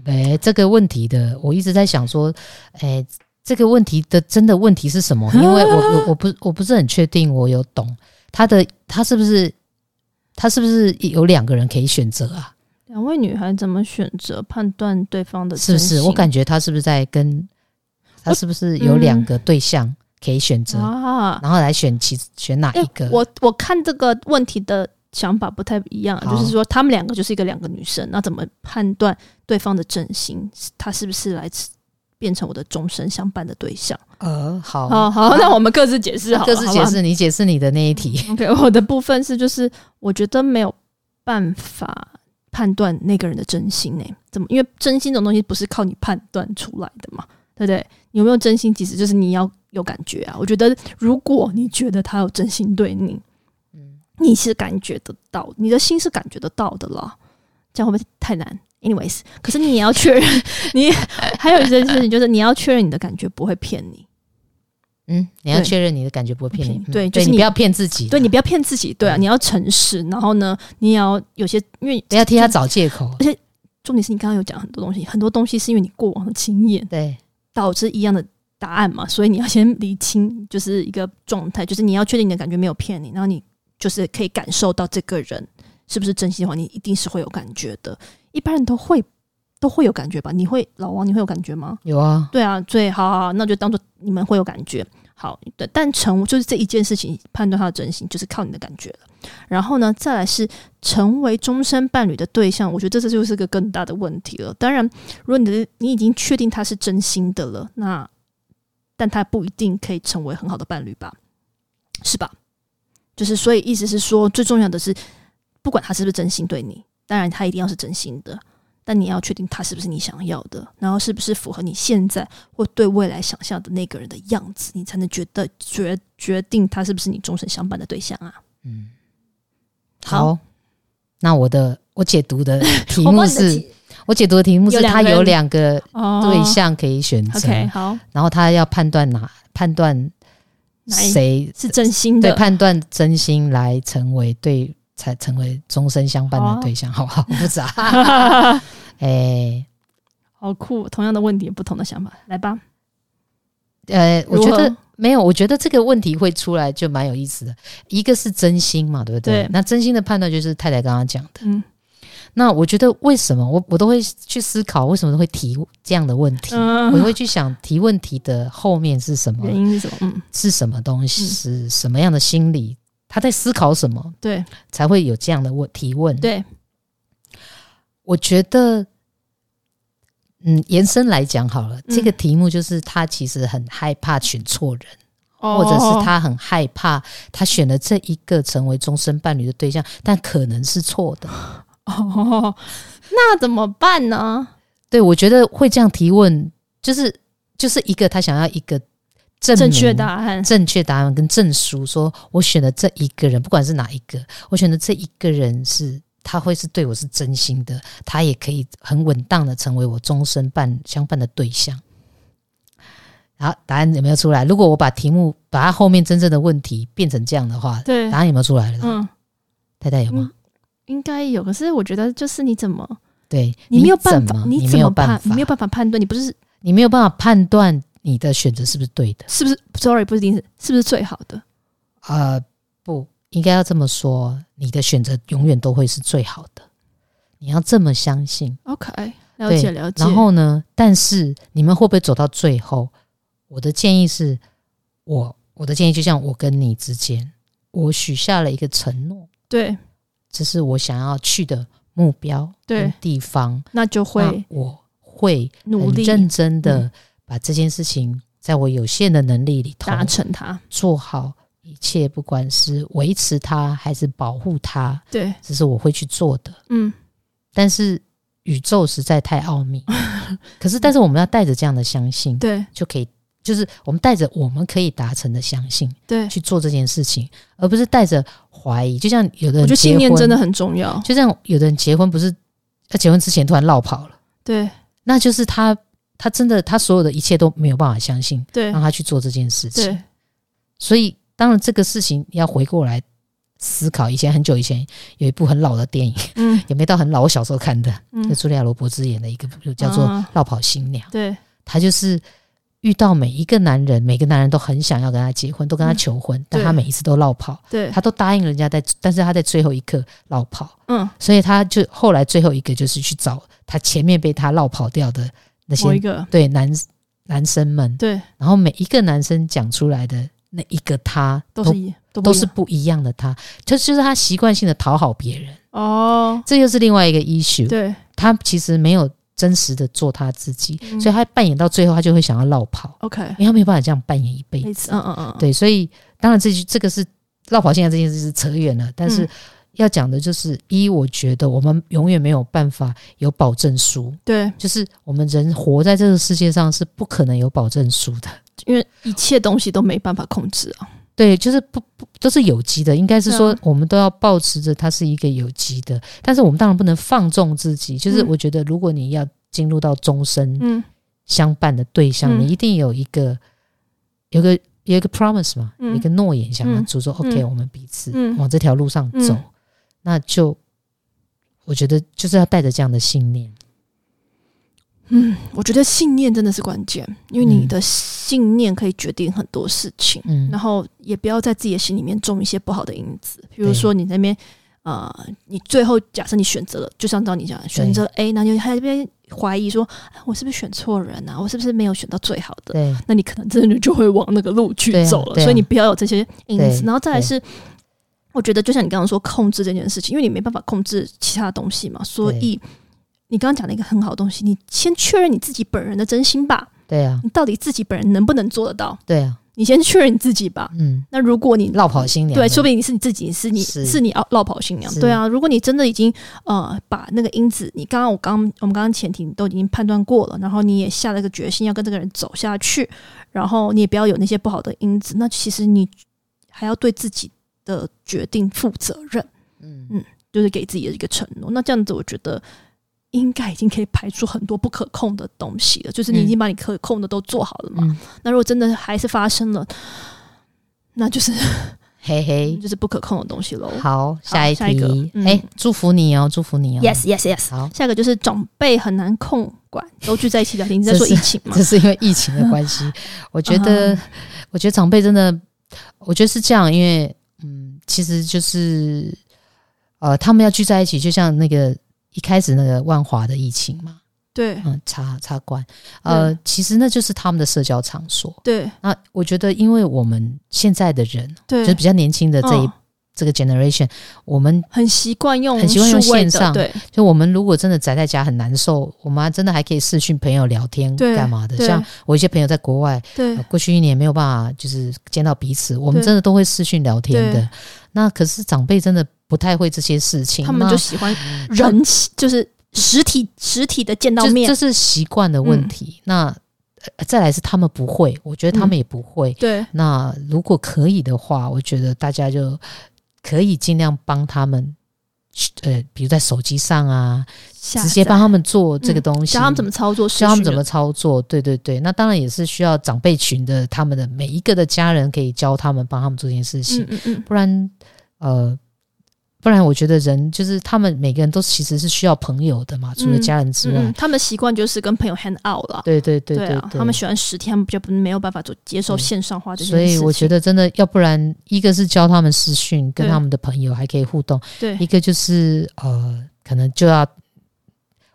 Speaker 1: 哎，这个问题的，我一直在想说，哎，这个问题的真的问题是什么？因为我我我不我不是很确定，我有懂他的，他是不是他是不是有两个人可以选择啊？
Speaker 2: 两位女孩怎么选择判断对方的？
Speaker 1: 是不是？我感觉他是不是在跟他是不是有两个对象可以选择啊？然后来选其选哪一个？
Speaker 2: 我我看这个问题的想法不太一样，就是说他们两个就是一个两个女生，那怎么判断对方的真心？他是不是来变成我的终身相伴的对象？
Speaker 1: 呃，好，
Speaker 2: 好，好，那我们各自解释，好，
Speaker 1: 各自解释，你解释你的那一题。
Speaker 2: OK，我的部分是就是我觉得没有办法。判断那个人的真心呢、欸？怎么？因为真心这种东西不是靠你判断出来的嘛，对不对？有没有真心，其实就是你要有感觉啊。我觉得，如果你觉得他有真心对你，嗯，你是感觉得到，你的心是感觉得到的啦。这样会不会太难？Anyways，可是你也要确认，你还有一件事情就是你要确认你的感觉不会骗你。
Speaker 1: 嗯，你要确认你的感觉不会骗你，
Speaker 2: 对，
Speaker 1: 就是你不要骗自己，
Speaker 2: 对，你不要骗自己，对啊，你要诚实，然后呢，你也要有些，因为
Speaker 1: 不要替他找借口，
Speaker 2: 而且重点是你刚刚有讲很多东西，很多东西是因为你过往的经验，
Speaker 1: 对，
Speaker 2: 导致一样的答案嘛，所以你要先理清，就是一个状态，就是你要确定你的感觉没有骗你，然后你就是可以感受到这个人是不是真心的话，你一定是会有感觉的，一般人都会都会有感觉吧？你会老王，你会有感觉吗？
Speaker 1: 有啊，
Speaker 2: 对啊，最好，好，好，那就当做你们会有感觉。好的，但成就是这一件事情判断他的真心，就是靠你的感觉了。然后呢，再来是成为终身伴侣的对象，我觉得这就是个更大的问题了。当然，如果你的你已经确定他是真心的了，那但他不一定可以成为很好的伴侣吧？是吧？就是所以意思是说，最重要的是，不管他是不是真心对你，当然他一定要是真心的。但你要确定他是不是你想要的，然后是不是符合你现在或对未来想象的那个人的样子，你才能觉得决决定他是不是你终身相伴的对象啊？嗯，
Speaker 1: 好，好，那我的我解读的题目是 我，解读的题目是他有两个对象可以选择，哦，OK，好，然后他要判断哪判断谁
Speaker 2: 是真心的，
Speaker 1: 对，判断真心来成为对。才成为终身相伴的对象，哦、好不好？复杂，哎、欸，
Speaker 2: 好酷！同样的问题，不同的想法，来吧。
Speaker 1: 呃，我觉得没有，我觉得这个问题会出来就蛮有意思的。一个是真心嘛，对不对？对，那真心的判断就是太太刚刚讲的。嗯，那我觉得为什么我我都会去思考，为什么会提这样的问题？嗯、我会去想提问题的后面是什么？
Speaker 2: 原因是什么？嗯，
Speaker 1: 是什么东西？是什么样的心理？他在思考什么？
Speaker 2: 对，
Speaker 1: 才会有这样的问提问。
Speaker 2: 对，
Speaker 1: 我觉得，嗯，延伸来讲好了，嗯，这个题目就是他其实很害怕选错人，哦，或者是他很害怕他选了这一个成为终身伴侣的对象，但可能是错的。
Speaker 2: 哦，那怎么办呢？
Speaker 1: 对，我觉得会这样提问，就是就是一个他想要一个。
Speaker 2: 正确答案，
Speaker 1: 正确答案跟证书，说我选的这一个人，不管是哪一个，我选的这一个人是他会是对我是真心的，他也可以很稳当的成为我终身伴相伴的对象。好，答案有没有出来？如果我把题目把他后面真正的问题变成这样的话，
Speaker 2: 对，
Speaker 1: 答案有没有出来了？嗯，太太有吗？
Speaker 2: 嗯、应该有，可是我觉得就是你怎么
Speaker 1: 对
Speaker 2: 你没有办法，你，
Speaker 1: 你没有办法，
Speaker 2: 你没有办法判断，你不是
Speaker 1: 你没有办法判断。你的选择是不是对的？
Speaker 2: 是不是？Sorry，不一定是，是不是最好的？
Speaker 1: 呃，不应该要这么说。你的选择永远都会是最好的，你要这么相信。
Speaker 2: OK，了解了解。
Speaker 1: 然后呢？但是你们会不会走到最后？我的建议是，我我的建议就像我跟你之间，我许下了一个承诺，
Speaker 2: 对，
Speaker 1: 这是我想要去的目标，对地方，
Speaker 2: 那就会
Speaker 1: 那我会努力认真的。把这件事情在我有限的能力里头
Speaker 2: 达成它，
Speaker 1: 做好一切，不管是维持它还是保护它，
Speaker 2: 对，
Speaker 1: 这是我会去做的。嗯，但是宇宙实在太奥秘，可是，但是我们要带着这样的相信，
Speaker 2: 对，
Speaker 1: 就可以，就是我们带着我们可以达成的相信，
Speaker 2: 对，
Speaker 1: 去做这件事情，而不是带着怀疑。就像有的人，我觉得
Speaker 2: 信念真的很重要。
Speaker 1: 就像有的人结婚不是，他结婚之前突然落跑了，
Speaker 2: 对，
Speaker 1: 那就是他。他真的他所有的一切都没有办法相信，
Speaker 2: 对，
Speaker 1: 让他去做这件事情。
Speaker 2: 对，
Speaker 1: 所以当然这个事情要回过来思考。以前很久以前有一部很老的电影，嗯，也没到很老，我小时候看的，嗯，就茱莉亚罗伯兹演的一个叫做《落跑新娘》，
Speaker 2: 对，
Speaker 1: 她就是。遇到每一个男人，每个男人都很想要跟他结婚，都跟他求婚，嗯、但他每一次都落跑。
Speaker 2: 对，
Speaker 1: 他都答应人家在，但是他在最后一刻落跑。
Speaker 2: 嗯，
Speaker 1: 所以他就后来最后一个就是去找他前面被他落跑掉的那些对男男生们。
Speaker 2: 对，
Speaker 1: 然后每一个男生讲出来的那一个他都
Speaker 2: 都是都，
Speaker 1: 都是不一样的他，就就是他习惯性的讨好别人。
Speaker 2: 哦，
Speaker 1: 这又是另外一个 issue。
Speaker 2: 对，
Speaker 1: 他其实没有。真实的做他自己，嗯、所以他扮演到最后，他就会想要绕跑。
Speaker 2: OK，
Speaker 1: 因为他没有办法这样扮演一辈子。
Speaker 2: 嗯嗯嗯，
Speaker 1: 对，所以当然这这个是绕跑。现在这件事是扯远了，但是要讲的就是，一，我觉得我们永远没有办法有保证书。
Speaker 2: 对，
Speaker 1: 就是我们人活在这个世界上是不可能有保证书的，
Speaker 2: 因为一切东西都没办法控制啊。
Speaker 1: 对，就是不不都是有机的，应该是说我们都要保持着它是一个有机的，但是我们当然不能放纵自己。就是我觉得，如果你要进入到终身相伴的对象，你一定有一个有个有一个 promise 嘛，有一个诺言，想要就说 OK，我们彼此往这条路上走，那就我觉得就是要带着这样的信念。
Speaker 2: 嗯，我觉得信念真的是关键，因为你的信念可以决定很多事情。嗯，然后也不要在自己的心里面种一些不好的因子，比如说你那边呃，你最后假设你选择了，就像照你讲，选择 A，那你还在那边怀疑说，我是不是选错人啊？我是不是没有选到最好的？
Speaker 1: 对，
Speaker 2: 那你可能真的就会往那个路去走了。所以你不要有这些因子，然后再来是，我觉得就像你刚刚说，控制这件事情，因为你没办法控制其他的东西嘛，所以。你刚刚讲了一个很好的东西，你先确认你自己本人的真心吧。
Speaker 1: 对啊，
Speaker 2: 你到底自己本人能不能做得到？
Speaker 1: 对啊，
Speaker 2: 你先确认你自己吧。
Speaker 1: 嗯，
Speaker 2: 那如果你
Speaker 1: 落跑新娘，
Speaker 2: 对，说不定你是你自己，是你是，是你要落跑新娘。对啊，如果你真的已经呃把那个因子，你刚刚我刚我们刚刚前提都已经判断过了，然后你也下了个决心要跟这个人走下去，然后你也不要有那些不好的因子，那其实你还要对自己的决定负责任。嗯嗯，就是给自己的一个承诺。那这样子，我觉得。应该已经可以排除很多不可控的东西了，就是你已经把你可控的都做好了嘛。嗯、那如果真的还是发生了，那就是
Speaker 1: 嘿嘿，
Speaker 2: 就是不可控的东西喽。
Speaker 1: 好，下一题，哎、
Speaker 2: 嗯
Speaker 1: 欸，祝福你哦，祝福你哦。
Speaker 2: Yes, yes, yes。好，下一个就是长辈很难控管，都聚在一起聊天。你在说疫情吗？
Speaker 1: 这是因为疫情的关系。我觉得，我觉得长辈真的，我觉得是这样，因为嗯，其实就是呃，他们要聚在一起，就像那个。一开始那个万华的疫情嘛，
Speaker 2: 对，
Speaker 1: 嗯，插插管，呃，其实那就是他们的社交场所，
Speaker 2: 对。
Speaker 1: 那我觉得，因为我们现在的人，
Speaker 2: 对，
Speaker 1: 就是比较年轻的这一这个 generation，我们
Speaker 2: 很习惯用
Speaker 1: 很习惯用线上，
Speaker 2: 对。
Speaker 1: 就我们如果真的宅在家很难受，我们真的还可以视讯朋友聊天干嘛的。像我一些朋友在国外，
Speaker 2: 对，
Speaker 1: 过去一年没有办法就是见到彼此，我们真的都会视讯聊天的。那可是长辈真的。不太会这些事情，
Speaker 2: 他们就喜欢人，就是实体实体的见到面，
Speaker 1: 这是习惯的问题。嗯、那再来是他们不会，我觉得他们也不会。
Speaker 2: 嗯、对，
Speaker 1: 那如果可以的话，我觉得大家就可以尽量帮他们，呃，比如在手机上啊，直接帮他们做这个东西，
Speaker 2: 教他们怎么操作，
Speaker 1: 教他们怎么操作。对对对，那当然也是需要长辈群的，他们的每一个的家人可以教他们，帮他们做这件事情。
Speaker 2: 嗯嗯嗯，
Speaker 1: 不然，呃。不然，我觉得人就是他们每个人都其实是需要朋友的嘛，除了家人之外，
Speaker 2: 嗯嗯、他们习惯就是跟朋友 hand out 了。
Speaker 1: 对对对对，
Speaker 2: 他们喜欢实体，他们比较没有办法做接受线上化这些。
Speaker 1: 所以我觉得真的，要不然一个是教他们私讯，跟他们的朋友还可以互动；
Speaker 2: 对，
Speaker 1: 一个就是呃，可能就要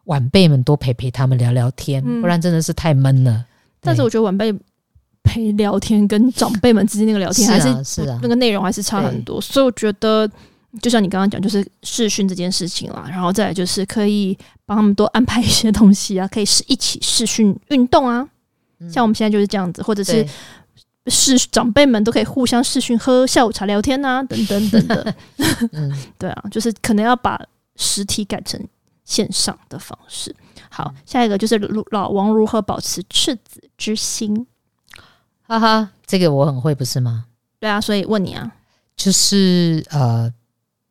Speaker 1: 晚辈们多陪陪他们聊聊天，嗯、不然真的是太闷了。
Speaker 2: 但是我觉得晚辈陪聊天跟长辈们之间那个聊天还是是啊，那个内容还是差很多，所以我觉得。就像你刚刚讲，就是试训这件事情啦，然后再来就是可以帮他们多安排一些东西啊，可以是一起试训运动啊，嗯、像我们现在就是这样子，或者是是长辈们都可以互相试训喝下午茶聊天啊，等等等等。嗯、对啊，就是可能要把实体改成线上的方式。好，下一个就是老王如何保持赤子之心？
Speaker 1: 哈哈，这个我很会，不是吗？
Speaker 2: 对啊，所以问你啊，
Speaker 1: 就是呃。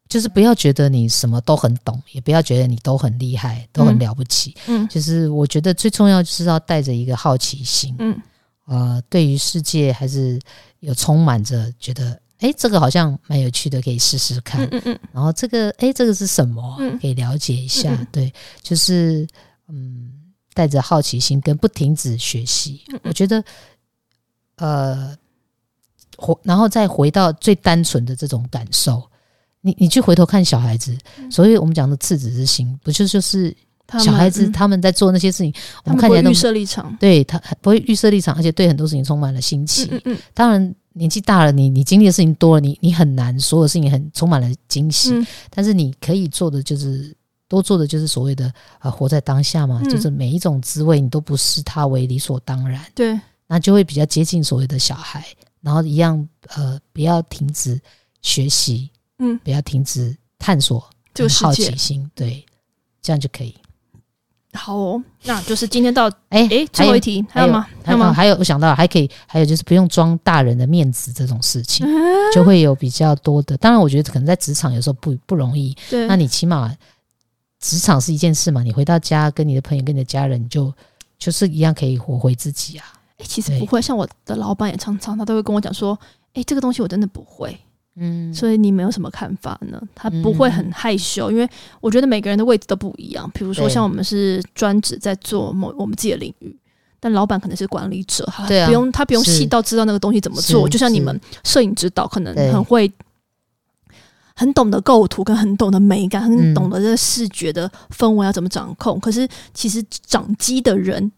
Speaker 1: 就是不要觉得你什么都很懂，也不要觉得你都很厉害，都很了不起。
Speaker 2: 嗯，
Speaker 1: 就是我觉得最重要就是要带着一个好奇心。
Speaker 2: 嗯，
Speaker 1: 呃，对于世界还是有充满着觉得，哎，这个好像蛮有趣的，可以试试看。
Speaker 2: 嗯嗯嗯。
Speaker 1: 然后这个，哎，这个是什么？
Speaker 2: 嗯，
Speaker 1: 可以了解一下。
Speaker 2: 嗯嗯
Speaker 1: 对，就是嗯，带着好奇心跟不停止
Speaker 2: 学习。
Speaker 1: 我觉得，呃，回然后再回到最单纯的这种感受。你你去回头看小孩子，所以我们讲的赤子之心，不就就是小孩子他们在做那些事情，我们看起来都
Speaker 2: 预设立场，
Speaker 1: 对他不会预设立场，而且对很多事情充满了新奇。
Speaker 2: 嗯嗯，
Speaker 1: 当然年纪大了，你你经历的事情多了，你你很难所有事情很充满了惊喜。
Speaker 2: 嗯、
Speaker 1: 但是你可以做的就是多做的就是所谓的呃活在当下嘛，
Speaker 2: 嗯、
Speaker 1: 就是每一种滋味你都不视它为理所当然。
Speaker 2: 对，
Speaker 1: 那就会比较接近所谓的小孩，然后一样呃不要停止学习。
Speaker 2: 嗯，
Speaker 1: 不要停止探索，
Speaker 2: 就
Speaker 1: 好奇心，对，这样就可以。
Speaker 2: 好哦，那就是今天到
Speaker 1: 哎哎、
Speaker 2: 欸，最后一题还有，吗？
Speaker 1: 还有吗？还有，我想到还可以，还有就是不用装大人的面子这种事情，嗯、就会有比较多的。当然，我觉得可能在职场有时候不不容易。
Speaker 2: 对，
Speaker 1: 那你起码职场是一件事嘛，你回到家跟你的朋友、跟你的家人，你就就是一样可以活回自己啊。
Speaker 2: 哎、欸，其实不会，像我的老板也常常他都会跟我讲说，哎、欸，这个东西我真的不会。
Speaker 1: 嗯，
Speaker 2: 所以你没有什么看法呢？他不会很害羞，嗯、因为我觉得每个人的位置都不一样。比如说，像我们是专职在做某我们自己的领域，但老板可能是管理者，他不用、啊、他不用细到知道那个东西怎么做。就像你们摄影指导，可能很会很懂得构图，跟很懂得美感，很懂得这个视觉的氛围要怎么掌控。嗯、可是其实掌机的人，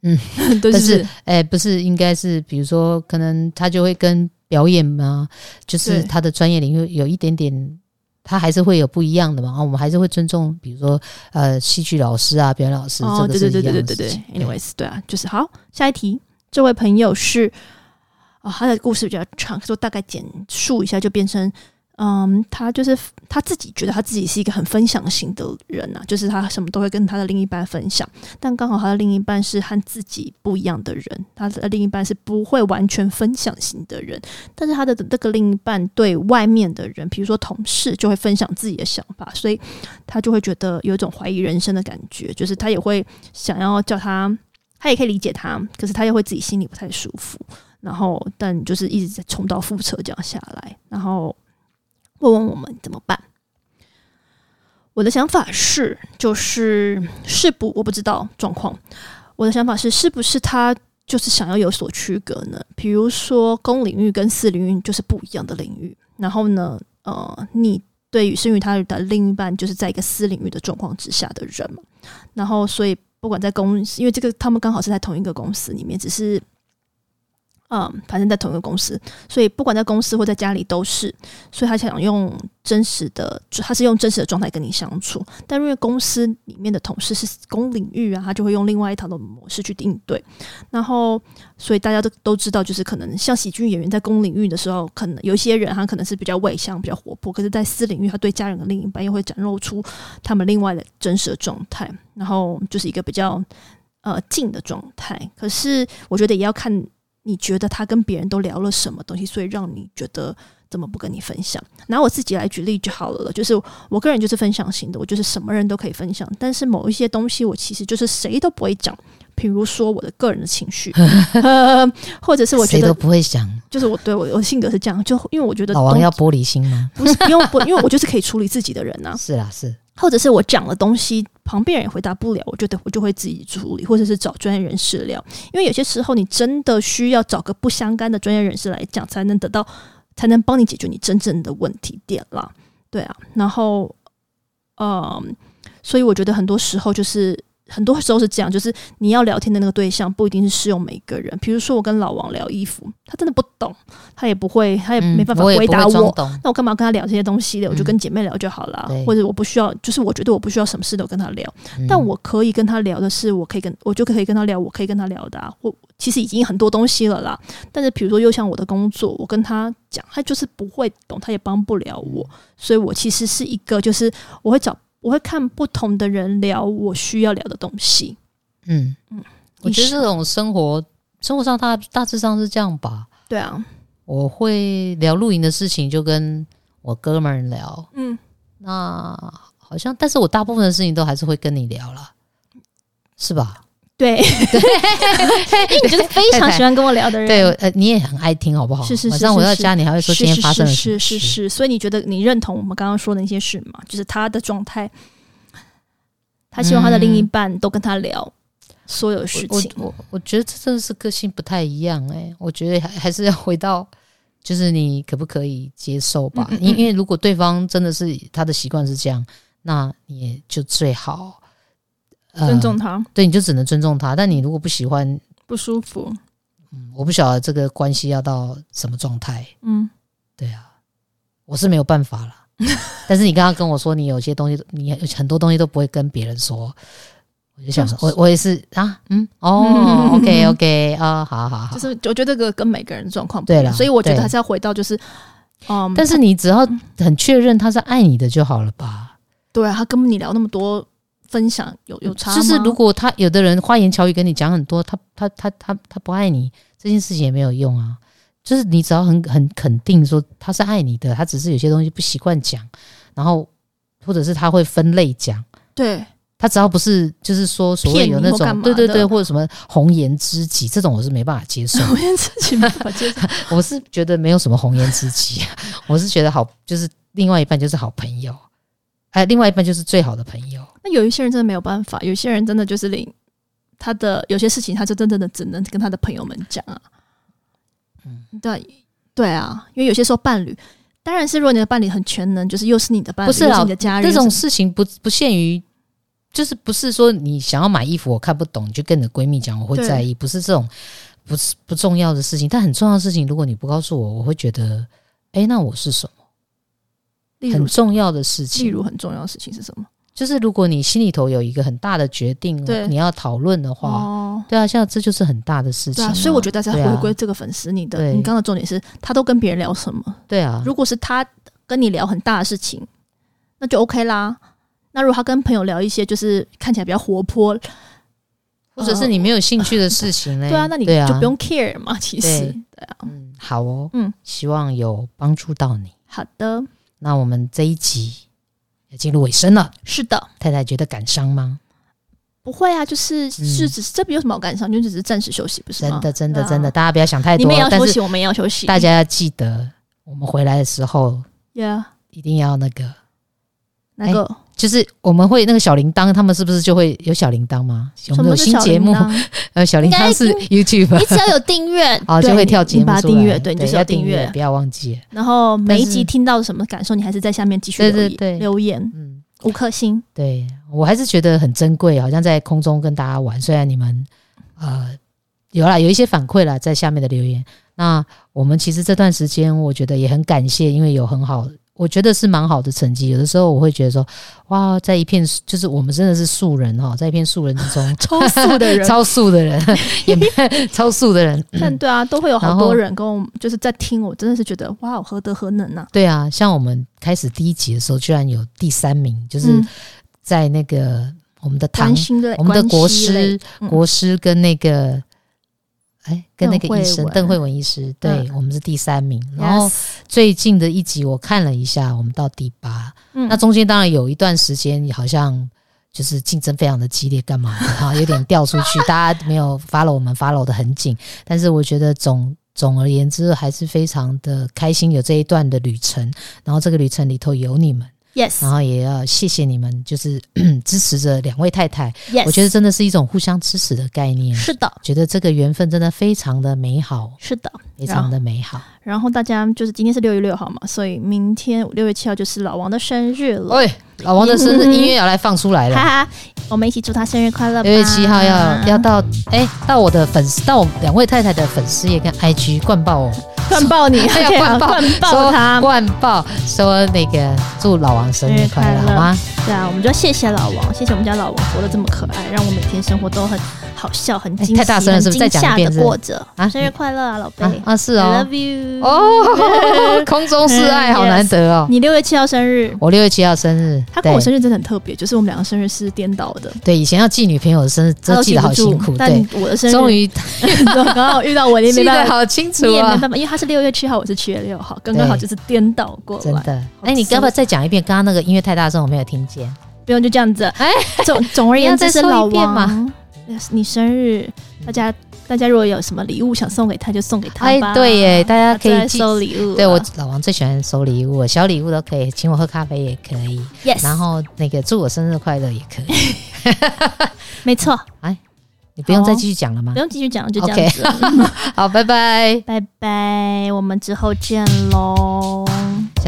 Speaker 1: 嗯，
Speaker 2: 都是
Speaker 1: 哎、欸，不是，应该是比如说，可能他就会跟。表演嘛，就是他的专业领域有一点点，他还是会有不一样的嘛。啊，我们还是会尊重，比如说呃，戏剧老师啊，表演老师。
Speaker 2: 哦，对对对对对对对。Anyways，对啊，就是好。下一题，这位朋友是啊、哦，他的故事比较长，说大概简述一下就变成。嗯，他就是他自己觉得他自己是一个很分享型的人、啊，就是他什么都会跟他的另一半分享，但刚好他的另一半是和自己不一样的人，他的另一半是不会完全分享型的人，但是他的这个另一半对外面的人，比如说同事，就会分享自己的想法，所以他就会觉得有一种怀疑人生的感觉，就是他也会想要叫他，他也可以理解他，可是他又会自己心里不太舒服，然后但就是一直在重蹈覆辙这样下来，然后。问问我们怎么办？我的想法是，就是是不我不知道状况。我的想法是，是不是他就是想要有所区隔呢？比如说，公领域跟私领域就是不一样的领域。然后呢，呃，你对于生于他的另一半，就是在一个私领域的状况之下的人嘛。然后，所以不管在公，因为这个他们刚好是在同一个公司里面，只是。嗯，反正在同一个公司，所以不管在公司或在家里都是，所以他想用真实的，他是用真实的状态跟你相处。但因为公司里面的同事是公领域啊，他就会用另外一套的模式去应对。然后，所以大家都都知道，就是可能像喜剧演员在公领域的时候，可能有一些人他可能是比较外向、比较活泼，可是，在私领域，他对家人的另一半又会展露出他们另外的真实的状态，然后就是一个比较呃静的状态。可是，我觉得也要看。你觉得他跟别人都聊了什么东西，所以让你觉得怎么不跟你分享？拿我自己来举例就好了。就是我个人就是分享型的，我就是什么人都可以分享，但是某一些东西我其实就是谁都不会讲。比如说我的个人的情绪，或者是我觉得
Speaker 1: 谁都不会讲，
Speaker 2: 就是我对我我性格是这样，就因为我觉得
Speaker 1: 老王要玻璃心吗？
Speaker 2: 不是，不用不，因为我就是可以处理自己的人呐、啊。
Speaker 1: 是啊，是。
Speaker 2: 或者是我讲的东西，旁边人也回答不了，我觉得我就会自己处理，或者是找专业人士聊。因为有些时候，你真的需要找个不相干的专业人士来讲，才能得到，才能帮你解决你真正的问题点啦。对啊，然后，嗯，所以我觉得很多时候就是。很多时候是这样，就是你要聊天的那个对象不一定是适用每一个人。比如说，我跟老王聊衣服，他真的不懂，他也不会，他也没办法回答我。嗯、我那我干嘛跟他聊这些东西的？我就跟姐妹聊就好了。嗯、或者我不需要，就是我觉得我不需要什么事都跟他聊。嗯、但我可以跟他聊的是，我可以跟我就可以跟他聊，我可以跟他聊的、啊。我其实已经很多东西了啦。但是比如说，又像我的工作，我跟他讲，他就是不会懂，他也帮不了我。所以我其实是一个，就是我会找。我会看不同的人聊我需要聊的东西。
Speaker 1: 嗯嗯，我觉得这种生活生活上大大致上是这样吧。
Speaker 2: 对啊，
Speaker 1: 我会聊露营的事情，就跟我哥们聊，嗯，那好像，但是我大部分的事情都还是会跟你聊了，是吧？
Speaker 2: 对，对，你 就是非常喜欢跟我聊的人。
Speaker 1: 对，呃，你也很爱听，好不好？
Speaker 2: 是是是。
Speaker 1: 晚上回到家，你还会说今天发生了什么事？
Speaker 2: 是是是。所以你觉得你认同我们刚刚说的那些事吗？就是他的状态，他希望他的另一半都跟他聊所有事情。
Speaker 1: 我我我觉得这真的是个性不太一样哎。我觉得还还是要回到，就是你可不可以接受吧？因为因为如果对方真的是他的习惯是这样，那你也就最好。
Speaker 2: 尊重他，
Speaker 1: 对，你就只能尊重他。但你如果不喜欢、
Speaker 2: 不舒服，
Speaker 1: 嗯，我不晓得这个关系要到什么状态。
Speaker 2: 嗯，
Speaker 1: 对啊，我是没有办法了。但是你刚刚跟我说，你有些东西，你很多东西都不会跟别人说，我就想说，我我也是啊，嗯，哦，OK OK 啊，好好好，
Speaker 2: 就是我觉得这个跟每个人状况不一样，所以我觉得还是要回到就是，
Speaker 1: 嗯，但是你只要很确认他是爱你的就好了吧？
Speaker 2: 对啊，他跟你聊那么多。分享有有差，
Speaker 1: 就是如果他有的人花言巧语跟你讲很多，他他他他他不爱你，这件事情也没有用啊。就是你只要很很肯定说他是爱你的，他只是有些东西不习惯讲，然后或者是他会分类讲，
Speaker 2: 对，
Speaker 1: 他只要不是就是说所谓有那种对对对或者什么红颜知己这种，我是没办法接受。
Speaker 2: 红颜知己没办法接受，
Speaker 1: 我是觉得没有什么红颜知己，我是觉得好就是另外一半就是好朋友。哎，另外一半就是最好的朋友。
Speaker 2: 那有一些人真的没有办法，有些人真的就是领他的有些事情，他就真正的只能跟他的朋友们讲啊。嗯，对对啊，因为有些时候伴侣，当然是如果你的伴侣很全能，就是又是你的伴侣，不是你的家人，
Speaker 1: 这种事情不不限于，就是不是说你想要买衣服我看不懂，你就跟你的闺蜜讲，我会在意，不是这种不是不重要的事情，但很重要的事情，如果你不告诉我，我会觉得，哎，那我是什么？很重要的事情，
Speaker 2: 例如很重要的事情是什么？
Speaker 1: 就是如果你心里头有一个很大的决定，对，你要讨论的话，哦，对啊，像这就是很大的事情啊。
Speaker 2: 所以我觉得大家回归这个粉丝，你的，你刚刚的重点是他都跟别人聊什么？
Speaker 1: 对啊，
Speaker 2: 如果是他跟你聊很大的事情，那就 OK 啦。那如果他跟朋友聊一些就是看起来比较活泼，
Speaker 1: 或者是你没有兴趣的事情 呢？
Speaker 2: 对啊，那你就不用 care 嘛。其实，对啊，
Speaker 1: 嗯，好哦，嗯，希望有帮助到你。
Speaker 2: 好的。
Speaker 1: 那我们这一集也进入尾声了。
Speaker 2: 是的，
Speaker 1: 太太觉得感伤吗？
Speaker 2: 不会啊，就是是只是这边有什么好感伤？就只是暂时休息，不是
Speaker 1: 真的，真的，真的，大家不要想太多。
Speaker 2: 你们要休息，我们也要休息。
Speaker 1: 大家要记得，我们回来的时候，
Speaker 2: 呀，
Speaker 1: 一定要那个
Speaker 2: 那个。
Speaker 1: 就是我们会那个小铃铛，他们是不是就会有小铃铛吗？有没有新节目？呃，小铃铛是 YouTube，
Speaker 2: 你只要有订阅
Speaker 1: 哦，就会跳节目出来。
Speaker 2: 订阅对，就是要订阅，
Speaker 1: 不要忘记。
Speaker 2: 然后每一集听到什么感受，你还是在下面继续留言留言。嗯，五颗星。
Speaker 1: 对，我还是觉得很珍贵，好像在空中跟大家玩。虽然你们呃有啦，有一些反馈啦，在下面的留言。那我们其实这段时间，我觉得也很感谢，因为有很好。我觉得是蛮好的成绩。有的时候我会觉得说，哇，在一片就是我们真的是素人哈，在一片素人之中，
Speaker 2: 超素的人，
Speaker 1: 超素的人，超素的人。
Speaker 2: 但对啊，都会有好多人跟我就是在听，我真的是觉得哇，何德何能呐、啊？
Speaker 1: 对啊，像我们开始第一集的时候，居然有第三名，就是在那个我们的唐，我们的国师，国师跟那个。哎，跟那个医生邓慧文医师，对、嗯、我们是第三名。然后最近的一集我看了一下，我们到第八。嗯，那中间当然有一段时间好像就是竞争非常的激烈，干嘛的哈，有点掉出去，大家没有 follow 我们 follow 的很紧。但是我觉得总总而言之还是非常的开心，有这一段的旅程。然后这个旅程里头有你们。
Speaker 2: Yes，
Speaker 1: 然后也要谢谢你们，就是 支持着两位太太。
Speaker 2: Yes，
Speaker 1: 我觉得真的是一种互相支持的概念。
Speaker 2: 是的，
Speaker 1: 觉得这个缘分真的非常的美好。
Speaker 2: 是的，
Speaker 1: 非常的美好。
Speaker 2: 然后大家就是今天是六月六号嘛，所以明天六月七号就是老王的生日了。
Speaker 1: 喂，老王的生日音乐要来放出来了，哈哈，
Speaker 2: 我们一起祝他生日快乐。
Speaker 1: 六月七号要要到哎，到我的粉丝，到我们两位太太的粉丝也跟 IG 灌爆哦。
Speaker 2: 灌爆你，要 灌爆，灌爆他，
Speaker 1: 灌爆说那个祝老王生日快乐，好吗？
Speaker 2: 对啊，我们就要谢谢老王，谢谢我们家老王活得这么可爱，让我每天生活都很好笑，很惊喜，
Speaker 1: 太大声了，是不是？再讲一遍，
Speaker 2: 过着啊，生日快乐啊，老贝
Speaker 1: 啊，是哦
Speaker 2: ，I love you
Speaker 1: 哦，空中示爱，好难得哦。
Speaker 2: 你六月七号生日，
Speaker 1: 我六月七号生日，
Speaker 2: 他跟我生日真的很特别，就是我们两个生日是颠倒的。
Speaker 1: 对，以前要记女朋友的生日，都记得好辛苦。
Speaker 2: 但我的生日
Speaker 1: 终于
Speaker 2: 刚好遇到我，你没办法，
Speaker 1: 好清楚
Speaker 2: 啊，没办法，因为他是六月七号，我是七月六号，刚刚好就是颠倒过来。
Speaker 1: 真的，哎，你要不要再讲一遍？刚刚那个音乐太大声，我没有听见。
Speaker 2: 不用，就这样子。哎，总总而言之是老王，你生日，大家大家如果有什么礼物想送给他，就送给他吧。
Speaker 1: 哎，对耶，大家可以
Speaker 2: 收礼物。
Speaker 1: 对我老王最喜欢收礼物，小礼物都可以，请我喝咖啡也可以。
Speaker 2: Yes，
Speaker 1: 然后那个祝我生日快乐也可以。
Speaker 2: 没错。
Speaker 1: 哎，你不用再继续讲了吗？
Speaker 2: 不用继续讲了，就这样子。
Speaker 1: 好，拜拜，
Speaker 2: 拜拜，我们之后见喽。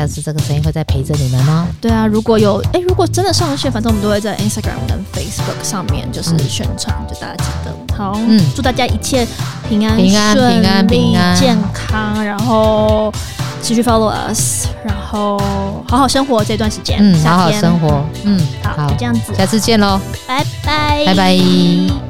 Speaker 1: 下次这个声音会再陪着你们吗？
Speaker 2: 对啊，如果有哎、欸，如果真的上线，反正我们都会在 Instagram 跟 Facebook 上面就是宣传，嗯、就大家记得。好，嗯，祝大家一切平安、
Speaker 1: 平安、平安、平安、
Speaker 2: 健康，然后持续 follow us，然后好好生活这段时间。
Speaker 1: 嗯，好好生活。嗯，
Speaker 2: 好，好就这样子，
Speaker 1: 下次见喽，
Speaker 2: 拜拜，
Speaker 1: 拜拜。